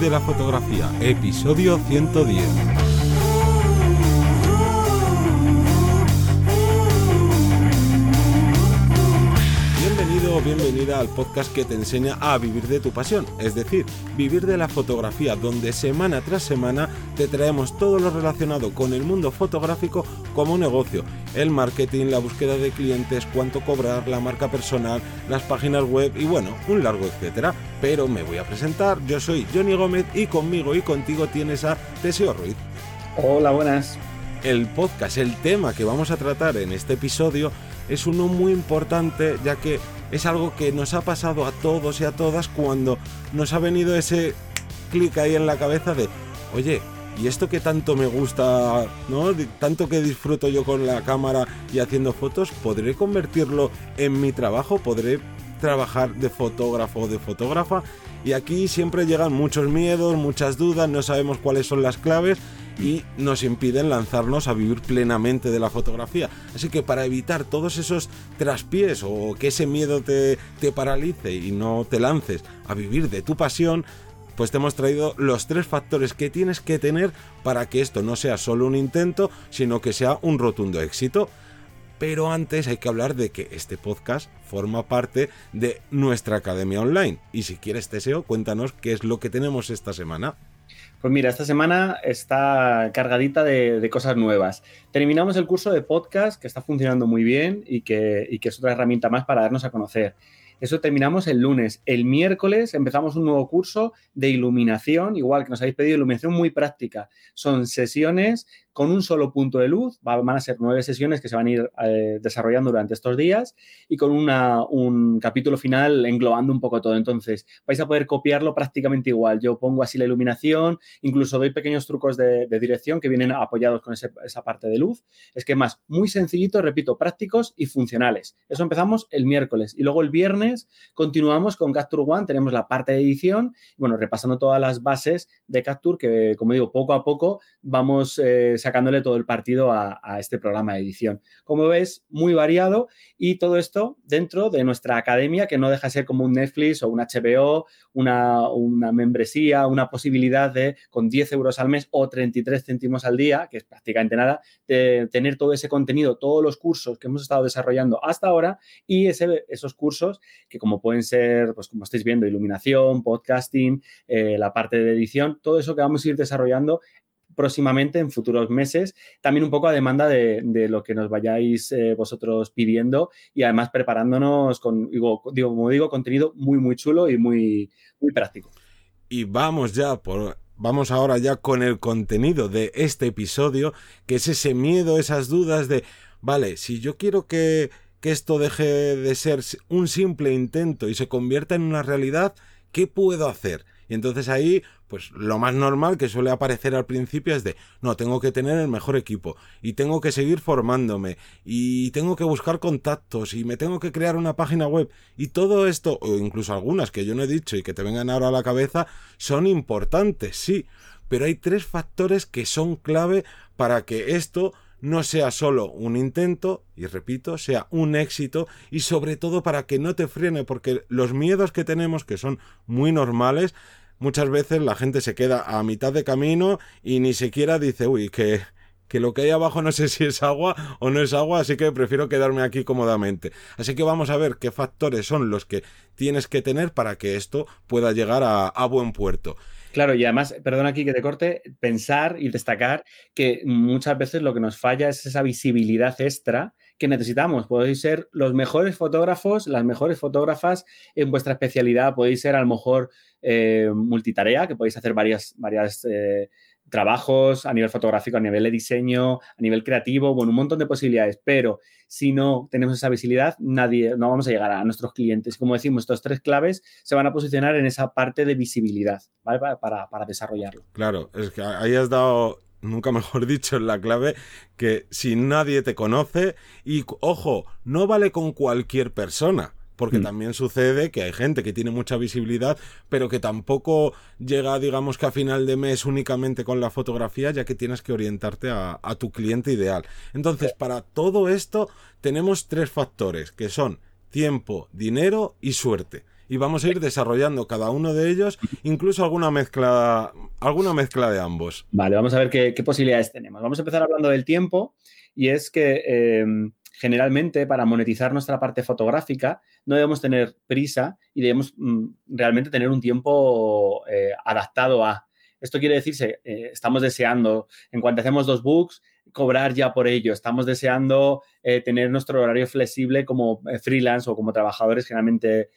De la fotografía, episodio 110. Bienvenido o bienvenida al podcast que te enseña a vivir de tu pasión, es decir, vivir de la fotografía, donde semana tras semana te traemos todo lo relacionado con el mundo fotográfico como negocio, el marketing, la búsqueda de clientes, cuánto cobrar, la marca personal, las páginas web y bueno, un largo etcétera. Pero me voy a presentar, yo soy Johnny Gómez y conmigo y contigo tienes a Teseo Ruiz. Hola, buenas. El podcast, el tema que vamos a tratar en este episodio es uno muy importante ya que es algo que nos ha pasado a todos y a todas cuando nos ha venido ese clic ahí en la cabeza de, oye, y esto que tanto me gusta, ¿no? Tanto que disfruto yo con la cámara y haciendo fotos, ¿podré convertirlo en mi trabajo? ¿Podré trabajar de fotógrafo o de fotógrafa? Y aquí siempre llegan muchos miedos, muchas dudas, no sabemos cuáles son las claves y nos impiden lanzarnos a vivir plenamente de la fotografía. Así que para evitar todos esos traspiés o que ese miedo te, te paralice y no te lances a vivir de tu pasión, pues te hemos traído los tres factores que tienes que tener para que esto no sea solo un intento, sino que sea un rotundo éxito. Pero antes hay que hablar de que este podcast forma parte de nuestra academia online. Y si quieres, Teseo, cuéntanos qué es lo que tenemos esta semana. Pues mira, esta semana está cargadita de, cosas nuevas. Terminamos el curso de podcast que está funcionando muy bien y que, y que es otra herramienta más para darnos a conocer. Eso terminamos el lunes. El miércoles empezamos un nuevo curso de iluminación, igual que nos habéis pedido iluminación muy práctica. Son sesiones con un solo punto de luz. Van a ser nueve sesiones que se van a ir eh, desarrollando durante estos días y con un capítulo final englobando un poco todo. Entonces, vais a poder copiarlo prácticamente igual. Yo pongo así la iluminación, incluso doy pequeños trucos de, dirección que vienen apoyados con esa parte de luz. Es que más, muy sencillito, repito, prácticos y funcionales. Eso empezamos el miércoles y luego el viernes continuamos con Capture One. Tenemos la parte de edición, bueno, repasando todas las bases de Capture que, como digo, poco a poco vamos... Eh, sacándole todo el partido a, este programa de edición. Como ves, muy variado y todo esto dentro de nuestra academia, que no deja de ser como un Netflix o un HBO, una, membresía, una posibilidad de, con 10 euros al mes o 33 céntimos al día, que es prácticamente nada, de tener todo ese contenido, todos los cursos que hemos estado desarrollando hasta ahora y esos cursos que como pueden ser, pues como estáis viendo, iluminación, podcasting, eh, la parte de edición, todo eso que vamos a ir desarrollando próximamente en futuros meses, también un poco a demanda de, lo que nos vayáis eh, vosotros pidiendo y además preparándonos con, digo, como digo, contenido muy, muy chulo y muy, muy práctico. Y vamos ya por... Vamos ahora ya con el contenido de este episodio, que es ese miedo, esas dudas de, vale, si yo quiero que, que esto deje de ser un simple intento y se convierta en una realidad, ¿qué puedo hacer? Y entonces ahí, pues lo más normal que suele aparecer al principio es de, no, tengo que tener el mejor equipo y tengo que seguir formándome y tengo que buscar contactos y me tengo que crear una página web y todo esto, o incluso algunas que yo no he dicho y que te vengan ahora a la cabeza, son importantes, sí, pero hay tres factores que son clave para que esto no sea solo un intento, y repito, sea un éxito, y sobre todo para que no te frene, porque los miedos que tenemos, que son muy normales, muchas veces la gente se queda a mitad de camino y ni siquiera dice, uy, que, que lo que hay abajo no sé si es agua o no es agua, así que prefiero quedarme aquí cómodamente. Así que vamos a ver qué factores son los que tienes que tener para que esto pueda llegar a, a buen puerto. Claro, y además, perdón aquí que te corte, pensar y destacar que muchas veces lo que nos falla es esa visibilidad extra que necesitamos. Podéis ser los mejores fotógrafos, las mejores fotógrafas en vuestra especialidad. Podéis ser a lo mejor eh, multitarea, que podéis hacer varias, varias eh, trabajos a nivel fotográfico, a nivel de diseño, a nivel creativo, bueno, un montón de posibilidades, pero si no tenemos esa visibilidad, nadie, no vamos a llegar a nuestros clientes. Como decimos, estos tres claves se van a posicionar en esa parte de visibilidad, ¿vale? Para, para desarrollarlo. Claro, es que ahí has dado nunca mejor dicho, la clave que si nadie te conoce y ojo, no vale con cualquier persona porque mm. también sucede que hay gente que tiene mucha visibilidad, pero que tampoco llega, digamos que a final de mes únicamente con la fotografía, ya que tienes que orientarte a, a tu cliente ideal. Entonces, para todo esto tenemos tres factores, que son tiempo, dinero y suerte. y vamos a ir desarrollando cada uno de ellos, incluso alguna mezcla, alguna mezcla de ambos. Vale, vamos a ver qué, posibilidades tenemos. Vamos a empezar hablando del tiempo y es que eh, generalmente para monetizar nuestra parte fotográfica no debemos tener prisa y debemos mm, realmente tener un tiempo eh, adaptado a... Esto quiere decirse, eh, estamos deseando, en cuanto hacemos dos books, cobrar ya por ello. Estamos deseando eh, tener nuestro horario flexible como freelance o como trabajadores generalmente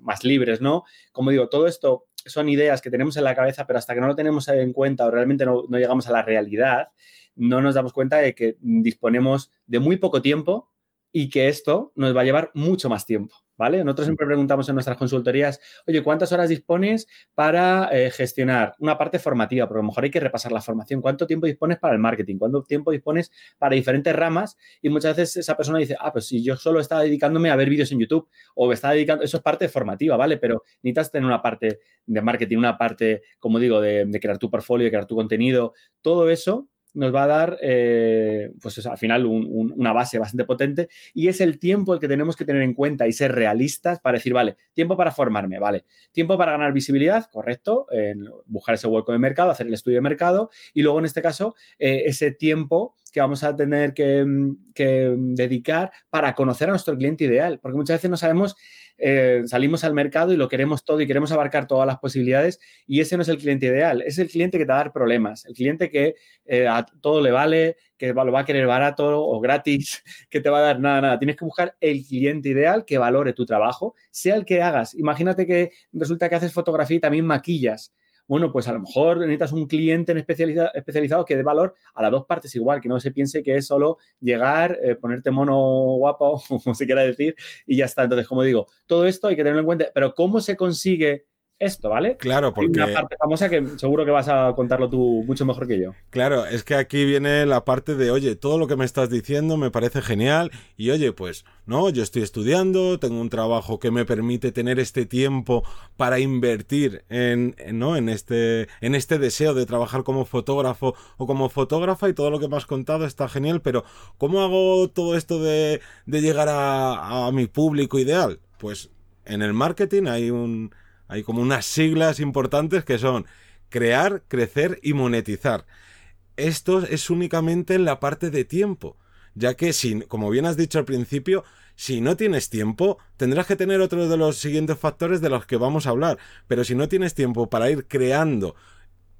más libres, ¿no? Como digo, todo esto son ideas que tenemos en la cabeza, pero hasta que no lo tenemos en cuenta o realmente no llegamos a la realidad, no nos damos cuenta de que disponemos de muy poco tiempo y que esto nos va a llevar mucho más tiempo, ¿vale? Nosotros siempre preguntamos en nuestras consultorías, oye, ¿cuántas horas dispones para eh, gestionar una parte formativa? Porque a lo mejor hay que repasar la formación. ¿Cuánto tiempo dispones para el marketing? ¿Cuánto tiempo dispones para diferentes ramas? Y muchas veces esa persona dice, ah, pues si yo solo estaba dedicándome a ver vídeos en YouTube o me estaba dedicando, eso es parte formativa, ¿vale? Pero necesitas tener una parte de marketing, una parte, como digo, de, de crear tu portfolio, de crear tu contenido, todo eso nos va a dar, eh, pues al final, una base bastante potente y es el tiempo el que tenemos que tener en cuenta y ser realistas para decir, vale, tiempo para formarme, vale, tiempo para ganar visibilidad, correcto, en buscar ese hueco de mercado, hacer el estudio de mercado y luego, en este caso, eh, ese tiempo que vamos a tener que, que dedicar para conocer a nuestro cliente ideal, porque muchas veces no sabemos eh, salimos al mercado y lo queremos todo y queremos abarcar todas las posibilidades y ese no es el cliente ideal, es el cliente que te va a dar problemas, el cliente que eh, a todo le vale, que lo va a querer barato o gratis, que te va a dar nada, nada. Tienes que buscar el cliente ideal que valore tu trabajo, sea el que hagas. Imagínate que resulta que haces fotografía y también maquillas bueno, pues a lo mejor necesitas un cliente especializado, que dé valor a las dos partes igual, que no se piense que es solo llegar, eh, ponerte mono guapo, como se quiera decir, y ya está. Entonces, como digo, todo esto hay que tenerlo en cuenta, pero ¿cómo se consigue esto, ¿vale? Claro, porque... Hay una parte famosa que seguro que vas a contarlo tú mucho mejor que yo. Claro, es que aquí viene la parte de, oye, todo lo que me estás diciendo me parece genial y oye, pues, no, yo estoy estudiando, tengo un trabajo que me permite tener este tiempo para invertir en, ¿no? en, este, en este deseo de trabajar como fotógrafo o como fotógrafa y todo lo que me has contado está genial, pero ¿cómo hago todo esto de, de llegar a, a mi público ideal? Pues en el marketing hay un hay como unas siglas importantes que son crear, crecer y monetizar. Esto es únicamente en la parte de tiempo, ya que si, como bien has dicho al principio, si no tienes tiempo, tendrás que tener otro de los siguientes factores de los que vamos a hablar. Pero si no tienes tiempo para ir creando,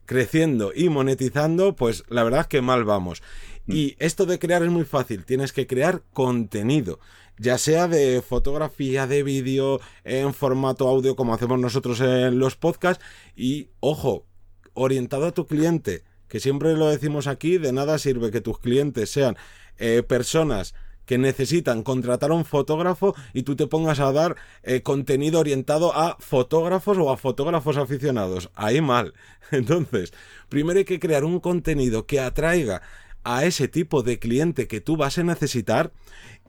creciendo y monetizando, pues la verdad es que mal vamos. Mm. Y esto de crear es muy fácil, tienes que crear contenido ya sea de fotografía, de vídeo, en formato audio como hacemos nosotros en los podcasts y, ojo, orientado a tu cliente, que siempre lo decimos aquí, de nada sirve que tus clientes sean eh, personas que necesitan contratar a un fotógrafo y tú te pongas a dar eh, contenido orientado a fotógrafos o a fotógrafos aficionados. Ahí mal. Entonces, primero hay que crear un contenido que atraiga a ese tipo de cliente que tú vas a necesitar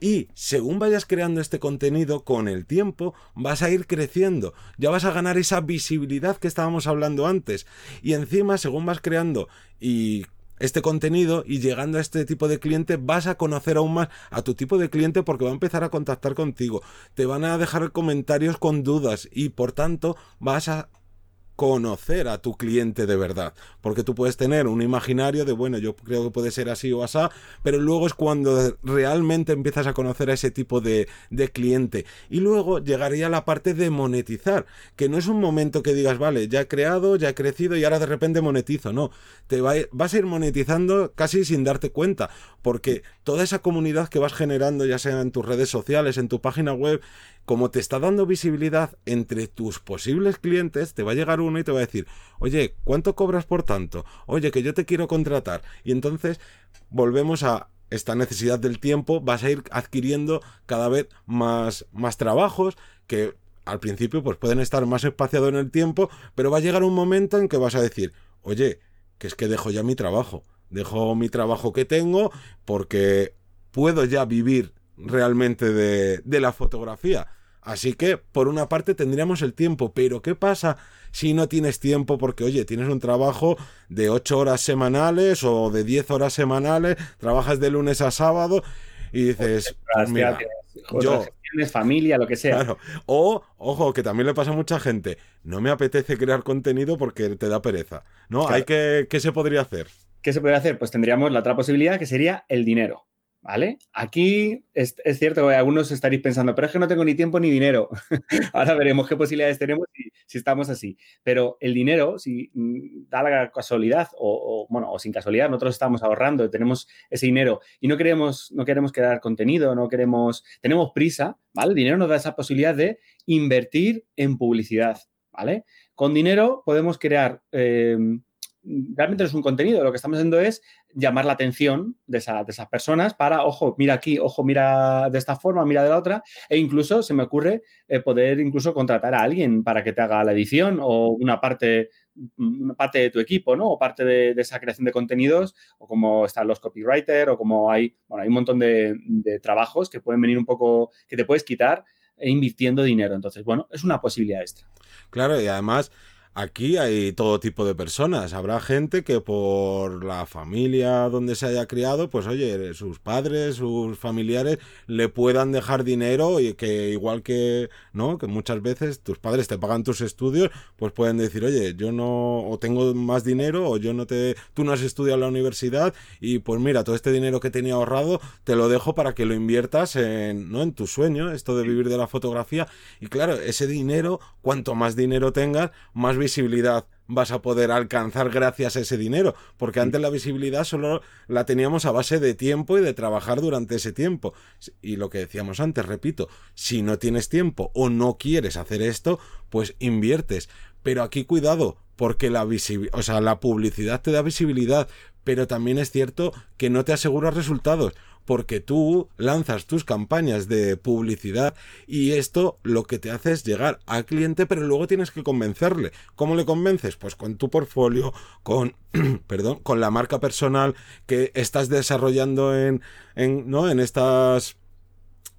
y según vayas creando este contenido con el tiempo vas a ir creciendo, ya vas a ganar esa visibilidad que estábamos hablando antes. Y encima según vas creando y este contenido y llegando a este tipo de cliente vas a conocer aún más a tu tipo de cliente porque va a empezar a contactar contigo, te van a dejar comentarios con dudas y por tanto vas a conocer a tu cliente de verdad. Porque tú puedes tener un imaginario de, bueno, yo creo que puede ser así o así, pero luego es cuando realmente empiezas a conocer a ese tipo de, de cliente. Y luego llegaría la parte de monetizar, que no es un momento que digas, vale, ya he creado, ya he crecido y ahora de repente monetizo. No, te vas a ir monetizando casi sin darte cuenta, porque toda esa comunidad que vas generando, ya sea en tus redes sociales, en tu página web, como te está dando visibilidad entre tus posibles clientes, te va a llegar uno y te va a decir, oye, ¿cuánto cobras por tanto? Oye, que yo te quiero contratar. Y entonces volvemos a esta necesidad del tiempo, vas a ir adquiriendo cada vez más, más trabajos que al principio pues pueden estar más espaciados en el tiempo, pero va a llegar un momento en que vas a decir, oye, que es que dejo ya mi trabajo, dejo mi trabajo que tengo porque puedo ya vivir realmente de, de la fotografía. Así que, por una parte, tendríamos el tiempo, pero ¿qué pasa si no tienes tiempo? Porque, oye, tienes un trabajo de 8 horas semanales o de 10 horas semanales, trabajas de lunes a sábado y dices, mira, yo familia, lo que sea. Claro. O, ojo, que también le pasa a mucha gente, no me apetece crear contenido porque te da pereza. ¿No? Hay que, ¿Qué se podría hacer? ¿Qué se puede hacer? Pues tendríamos la otra posibilidad que sería el dinero. ¿Vale? Aquí es, cierto que algunos estaréis pensando, pero es que no tengo ni tiempo ni dinero. Ahora veremos qué posibilidades tenemos si, si, estamos así. Pero el dinero, si mm, da la casualidad, o, bueno, o sin casualidad, nosotros estamos ahorrando, tenemos ese dinero y no queremos, no queremos crear contenido, no queremos, tenemos prisa, ¿vale? El dinero nos da esa posibilidad de invertir en publicidad, ¿vale? Con dinero podemos crear eh, realmente no es un contenido, lo que estamos haciendo es llamar la atención de, esas personas para, ojo, mira aquí, ojo, mira de esta forma, mira de la otra, e incluso se me ocurre eh, poder incluso contratar a alguien para que te haga la edición o una parte, parte de tu equipo, ¿no? O parte de, esa creación de contenidos, o como están los copywriters, o como hay, bueno, hay un montón de, de trabajos que pueden venir un poco, que te puedes quitar e invirtiendo dinero. Entonces, bueno, es una posibilidad extra. Claro, y además Aquí hay todo tipo de personas. Habrá gente que por la familia donde se haya criado, pues oye, sus padres, sus familiares le puedan dejar dinero y que igual que, ¿no? Que muchas veces tus padres te pagan tus estudios, pues pueden decir, oye, yo no, o tengo más dinero, o yo no te, tú no has estudiado en la universidad y pues mira, todo este dinero que tenía ahorrado te lo dejo para que lo inviertas en, ¿no? En tu sueño, esto de vivir de la fotografía. Y claro, ese dinero, cuanto más dinero tengas, más visibilidad vas a poder alcanzar gracias a ese dinero, porque antes la visibilidad solo la teníamos a base de tiempo y de trabajar durante ese tiempo. Y lo que decíamos antes, repito, si no tienes tiempo o no quieres hacer esto, pues inviertes. Pero aquí cuidado, porque la o sea, la publicidad te da visibilidad, pero también es cierto que no te asegura resultados porque tú lanzas tus campañas de publicidad y esto lo que te hace es llegar al cliente, pero luego tienes que convencerle. ¿Cómo le convences? Pues con tu portfolio, con perdón, con la marca personal que estás desarrollando en, en ¿no? en estas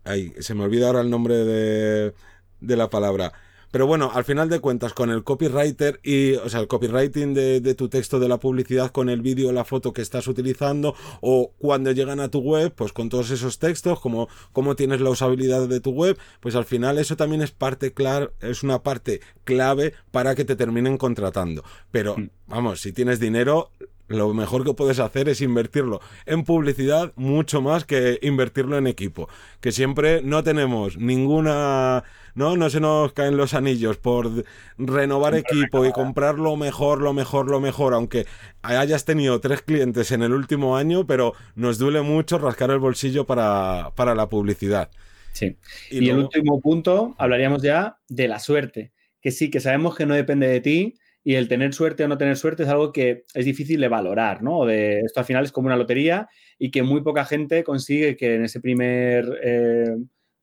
ay, se me olvida ahora el nombre de de la palabra pero bueno, al final de cuentas, con el copywriter y, o sea, el copywriting de, tu texto de la publicidad con el vídeo la foto que estás utilizando, o cuando llegan a tu web, pues con todos esos textos, como, como tienes la usabilidad de tu web, pues al final eso también es parte clave, es una parte clave para que te terminen contratando. Pero, mm. vamos, si tienes dinero, lo mejor que puedes hacer es invertirlo en publicidad mucho más que invertirlo en equipo. Que siempre no tenemos ninguna no, no se nos caen los anillos por renovar equipo y comprar lo mejor, lo mejor, lo mejor, aunque hayas tenido tres clientes en el último año, pero nos duele mucho rascar el bolsillo para, la publicidad. Sí. Y, el último punto, hablaríamos ya de la suerte, que sí, que sabemos que no depende de ti, y el tener suerte o no tener suerte es algo que es difícil de valorar, ¿no? De, esto al final es como una lotería y que muy poca gente consigue que en ese primer eh,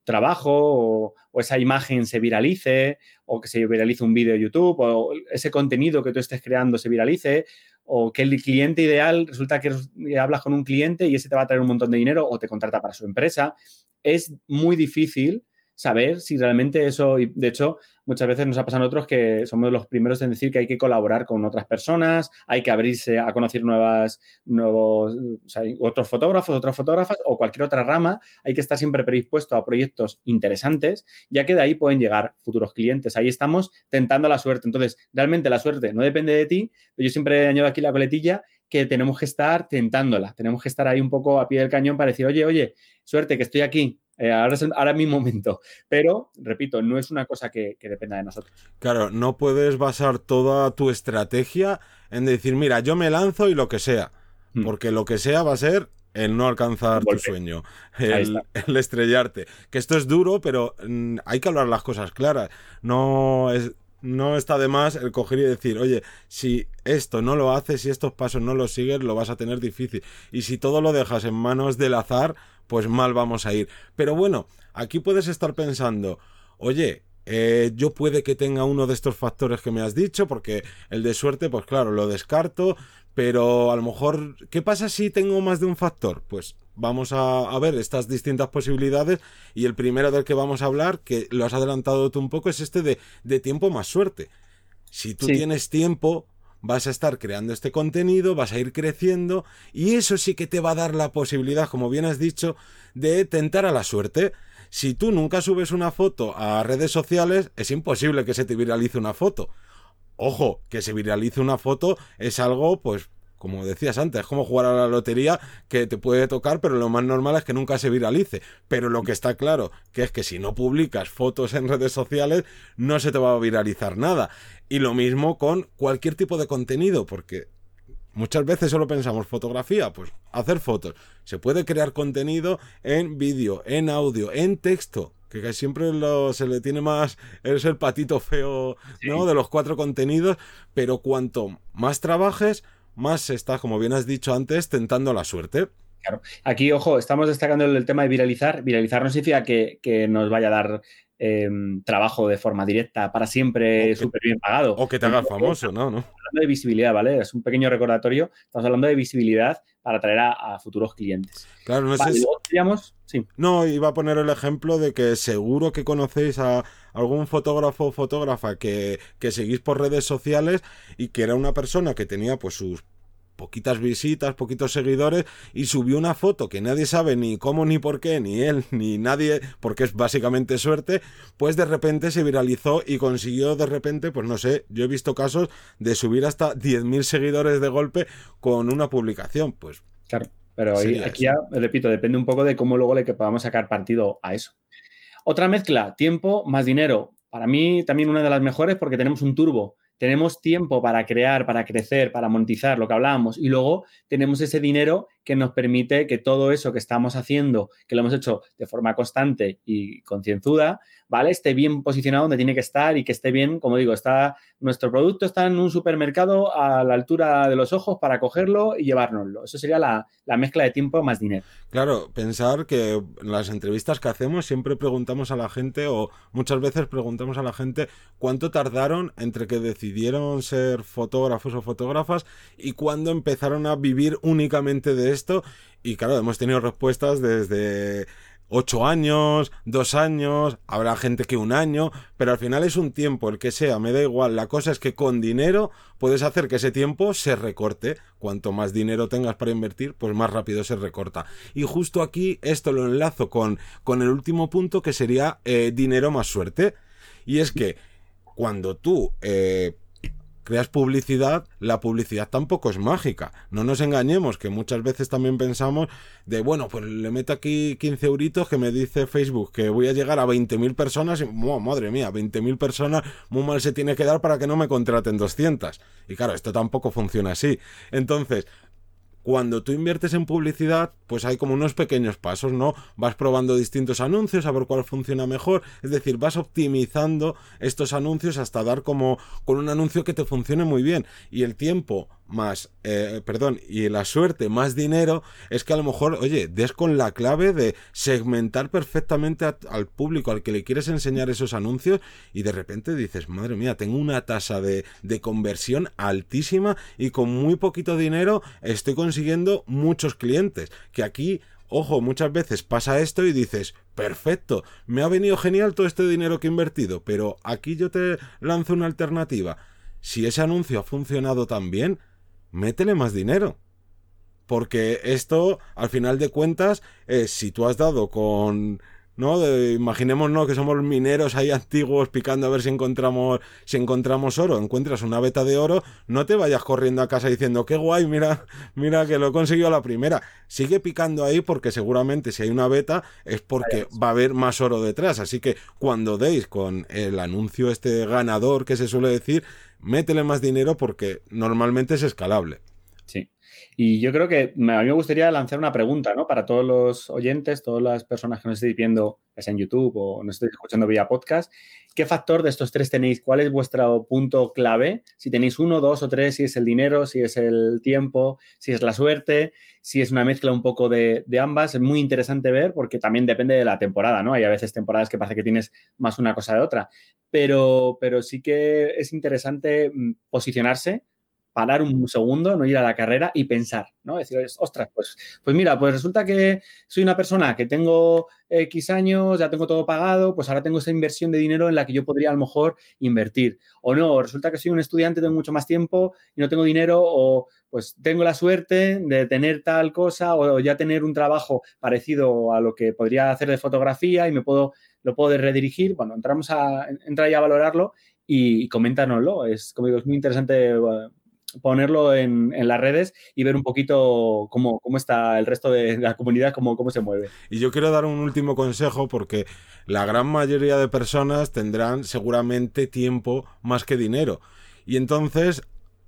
trabajo o, esa imagen se viralice o que se viralice un vídeo de YouTube o ese contenido que tú estés creando se viralice o que el cliente ideal resulta que hablas con un cliente y ese te va a traer un montón de dinero o te contrata para su empresa. Es muy difícil saber si realmente eso, y de hecho, muchas veces nos ha pasado a otros que somos los primeros en decir que hay que colaborar con otras personas, hay que abrirse a conocer nuevas, nuevos, otros fotógrafos, otras fotógrafas o cualquier otra rama, hay que estar siempre predispuesto a proyectos interesantes, ya que de ahí pueden llegar futuros clientes. Ahí estamos tentando la suerte. Entonces, realmente la suerte no depende de ti, pero yo siempre añado aquí la coletilla que tenemos que estar tentándola, tenemos que estar ahí un poco a pie del cañón para decir, oye, oye, suerte que estoy aquí, eh, ahora, es, ahora mi momento. Pero, repito, no es una cosa que, dependa de nosotros. Claro, no puedes basar toda tu estrategia en decir, mira, yo me lanzo y lo que sea. Hmm. Porque lo que sea va a ser el no alcanzar tu sueño, el, estrellarte. Que esto es duro, pero mm, hay que hablar las cosas claras. No es, no está de más el coger y decir, oye, si esto no lo haces, si estos pasos no los sigues, lo vas a tener difícil. Y si todo lo dejas en manos del azar, pues mal vamos a ir. Pero bueno, aquí puedes estar pensando, oye, eh, yo puede que tenga uno de estos factores que me has dicho, porque el de suerte, pues claro, lo descarto, pero a lo mejor, ¿qué pasa si tengo más de un factor? Pues vamos a, ver estas distintas posibilidades y el primero del que vamos a hablar, que lo has adelantado tú un poco, es este de, de tiempo más suerte. Si tú tienes tiempo, vas a estar creando este contenido, vas a ir creciendo y eso sí que te va a dar la posibilidad, como bien has dicho, de tentar a la suerte. Si tú nunca subes una foto a redes sociales, es imposible que se te viralice una foto. Ojo, que se viralice una foto es algo, pues, como decías antes, es como jugar a la lotería que te puede tocar, pero lo más normal es que nunca se viralice. Pero lo que está claro, que es que si no publicas fotos en redes sociales, no se te va a viralizar nada. Y lo mismo con cualquier tipo de contenido, porque Muchas veces solo pensamos fotografía, pues hacer fotos. Se puede crear contenido en vídeo, en audio, en texto, que siempre se le tiene más, es el patito feo, ¿no? De los cuatro contenidos, pero cuanto más trabajes, más estás, como bien has dicho antes, tentando la suerte. Claro. Aquí, ojo, estamos destacando el tema de viralizar. Viralizar no significa que, que nos vaya a dar Em, trabajo de forma directa para siempre súper bien pagado. O que te hagas famoso, ¿no? ¿no? Hablando de visibilidad, ¿vale? Es un pequeño recordatorio. Estamos hablando de visibilidad para atraer a, futuros clientes. Claro, no sé sí. No, iba a poner el ejemplo de que seguro que conocéis a algún fotógrafo o fotógrafa que, que seguís por redes sociales y que era una persona que tenía pues sus poquitas visitas, poquitos seguidores y subió una foto que nadie sabe ni cómo ni por qué, ni él ni nadie, porque es básicamente suerte, pues de repente se viralizó y consiguió de repente, pues no sé, yo he visto casos de subir hasta 10.000 seguidores de golpe con una publicación, pues... Claro, pero aquí ya, repito, depende un poco de cómo luego le podamos sacar partido a eso. Otra mezcla, tiempo más dinero. Para mí también una de las mejores porque tenemos un turbo tenemos tiempo para crear, para crecer, para monetizar, lo que hablábamos, y luego tenemos ese dinero que nos permite que todo eso que estamos haciendo, que lo hemos hecho de forma constante y concienzuda, ¿vale? Esté bien posicionado donde tiene que estar y que esté bien, como digo, está nuestro producto está en un supermercado a la altura de los ojos para cogerlo y llevárnoslo. Eso sería la, la mezcla de tiempo más dinero. Claro, pensar que en las entrevistas que hacemos siempre preguntamos a la gente o muchas veces preguntamos a la gente cuánto tardaron entre que decidieron ser fotógrafos o fotógrafas y cuándo empezaron a vivir únicamente de esto. Y claro, hemos tenido respuestas desde ocho años, dos años, habrá gente que un año, pero al final es un tiempo, el que sea, me da igual. La cosa es que con dinero puedes hacer que ese tiempo se recorte. Cuanto más dinero tengas para invertir, pues más rápido se recorta. Y justo aquí esto lo enlazo con, con el último punto que sería eh, dinero más suerte. Y es que cuando tú eh, creas publicidad, la publicidad tampoco es mágica. No nos engañemos, que muchas veces también pensamos de, bueno, pues le meto aquí 15 euritos que me dice Facebook que voy a llegar a 20.000 personas y, madre mía, 20.000 personas, muy mal se tiene que dar para que no me contraten 200. Y claro, esto tampoco funciona así. Entonces, cuando tú inviertes en publicidad, pues hay como unos pequeños pasos, ¿no? Vas probando distintos anuncios a ver cuál funciona mejor, es decir, vas optimizando estos anuncios hasta dar como con un anuncio que te funcione muy bien y el tiempo más, eh, perdón, y la suerte más dinero, es que a lo mejor, oye, des con la clave de segmentar perfectamente al público al que le quieres enseñar esos anuncios y de repente dices, madre mía, tengo una tasa de, de conversión altísima y con muy poquito dinero estoy consiguiendo muchos clientes, que aquí Ojo, muchas veces pasa esto y dices, perfecto, me ha venido genial todo este dinero que he invertido, pero aquí yo te lanzo una alternativa. Si ese anuncio ha funcionado tan bien, métele más dinero. Porque esto, al final de cuentas, es si tú has dado con ¿no? imaginémonos que somos mineros ahí antiguos picando a ver si encontramos, si encontramos oro. Encuentras una veta de oro, no te vayas corriendo a casa diciendo, qué guay, mira, mira que lo he conseguido a la primera. Sigue picando ahí porque seguramente si hay una beta es porque va a haber más oro detrás. Así que cuando deis con el anuncio este ganador que se suele decir, métele más dinero porque normalmente es escalable. Sí. Y yo creo que a mí me gustaría lanzar una pregunta, ¿no? Para todos los oyentes, todas las personas que nos estéis viendo, es en YouTube o nos estéis escuchando vía podcast, ¿qué factor de estos tres tenéis? ¿Cuál es vuestro punto clave? Si tenéis uno, dos o tres, si es el dinero, si es el tiempo, si es la suerte, si es una mezcla un poco de, de ambas. Es muy interesante ver porque también depende de la temporada, ¿no? Hay a veces temporadas que parece que tienes más una cosa de otra, pero, pero sí que es interesante mm, posicionarse parar un segundo, no ir a la carrera y pensar, ¿no? Decir, ostras, pues, pues mira, pues resulta que soy una persona que tengo X años, ya tengo todo pagado, pues ahora tengo esa inversión de dinero en la que yo podría a lo mejor invertir. O no, resulta que soy un estudiante, tengo mucho más tiempo y no tengo dinero, o pues tengo la suerte de tener tal cosa, o ya tener un trabajo parecido a lo que podría hacer de fotografía y me puedo, lo puedo redirigir. Bueno, entramos a, entra ya a valorarlo y, coméntanoslo. Es, como digo, es muy interesante ponerlo en, las redes y ver un poquito cómo, cómo está el resto de la comunidad, cómo, cómo se mueve. Y yo quiero dar un último consejo porque la gran mayoría de personas tendrán seguramente tiempo más que dinero. Y entonces,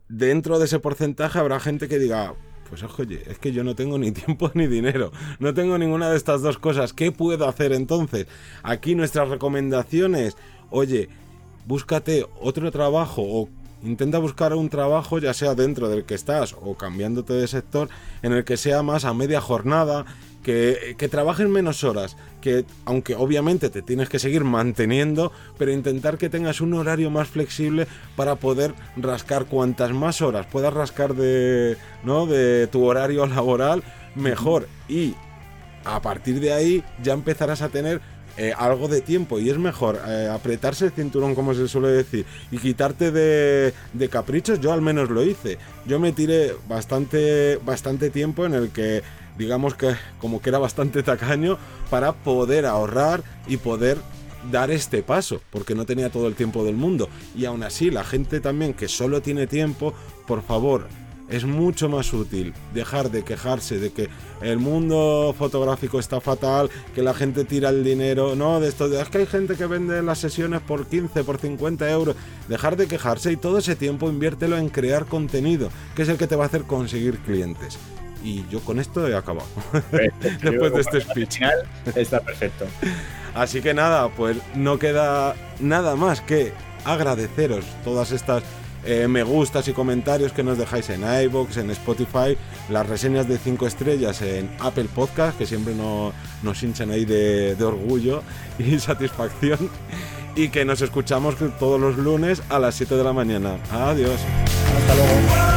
dentro de ese porcentaje habrá gente que diga, pues oye, es que yo no tengo ni tiempo ni dinero, no tengo ninguna de estas dos cosas, ¿qué puedo hacer entonces? Aquí nuestras recomendaciones, oye, búscate otro trabajo o Intenta buscar un trabajo, ya sea dentro del que estás o cambiándote de sector, en el que sea más a media jornada, que, que trabajes menos horas, que aunque obviamente te tienes que seguir manteniendo, pero intentar que tengas un horario más flexible para poder rascar cuantas más horas puedas rascar de, ¿no? de tu horario laboral, mejor. Y a partir de ahí ya empezarás a tener eh, algo de tiempo y es mejor eh, apretarse el cinturón, como se suele decir, y quitarte de, caprichos. Yo al menos lo hice. Yo me tiré bastante, bastante tiempo en el que, digamos que como que era bastante tacaño, para poder ahorrar y poder dar este paso, porque no tenía todo el tiempo del mundo. Y aún así, la gente también que solo tiene tiempo, por favor, es mucho más útil dejar de quejarse de que el mundo fotográfico está fatal, que la gente tira el dinero, no, de esto, de, es que hay gente que vende las sesiones por 15, por 50 euros, dejar de quejarse y todo ese tiempo inviértelo en crear contenido, que es el que te va a hacer conseguir clientes. Y yo con esto he acabado. Después de este speech. Está perfecto. Así que nada, pues no queda nada más que agradeceros todas estas eh, me gustas y comentarios que nos dejáis en iBox, en Spotify, las reseñas de 5 estrellas en Apple Podcast, que siempre nos hinchan ahí de, de orgullo y satisfacción. Y que nos escuchamos todos los lunes a las 7 de la mañana. Adiós. Hasta luego.